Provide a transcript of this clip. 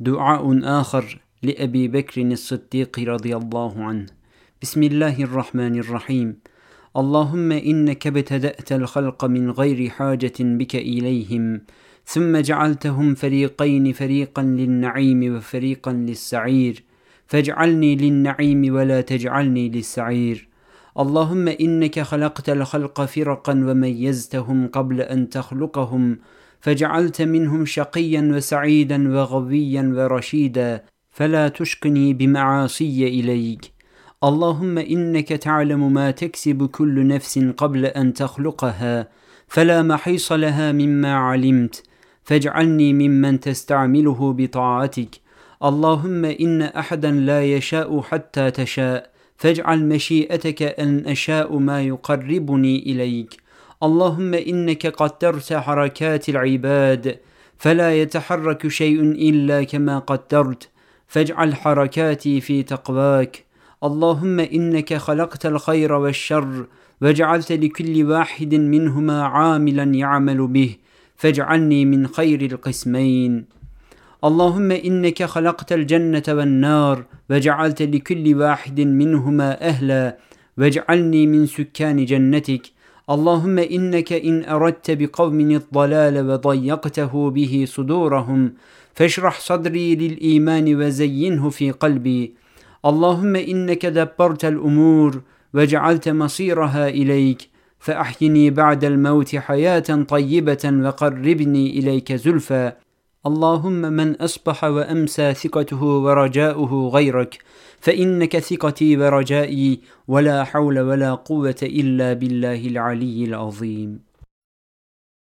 دعاء آخر لأبي بكر الصديق رضي الله عنه. بسم الله الرحمن الرحيم. اللهم إنك ابتدأت الخلق من غير حاجة بك إليهم ثم جعلتهم فريقين فريقا للنعيم وفريقا للسعير. فاجعلني للنعيم ولا تجعلني للسعير. اللهم إنك خلقت الخلق فرقا وميزتهم قبل أن تخلقهم فجعلت منهم شقيا وسعيدا وغبيا ورشيدا فلا تشقني بمعاصي إليك. اللهم إنك تعلم ما تكسب كل نفس قبل أن تخلقها فلا محيص لها مما علمت. فاجعلني ممن تستعمله بطاعتك. اللهم إن أحدا لا يشاء حتى تشاء فاجعل مشيئتك أن أشاء ما يقربني إليك. اللهم إنك قدرت حركات العباد فلا يتحرك شيء إلا كما قدرت. فاجعل حركاتي في تقواك. اللهم إنك خلقت الخير والشر وجعلت لكل واحد منهما عاملا يعمل به. فاجعلني من خير القسمين. اللهم إنك خلقت الجنة والنار وجعلت لكل واحد منهما أهلا. واجعلني من سكان جنتك اللهم إنك إن أردت بقوم الضلال وضيقته به صدورهم فاشرح صدري للإيمان وزينه في قلبي. اللهم إنك دبرت الأمور وجعلت مصيرها إليك. فأحيني بعد الموت حياة طيبة وقربني إليك زلفى. اللهم من أصبح وأمسى ثقته ورجاؤه غيرك فإنك ثقتي ورجائي ولا حول ولا قوة إلا بالله العلي العظيم.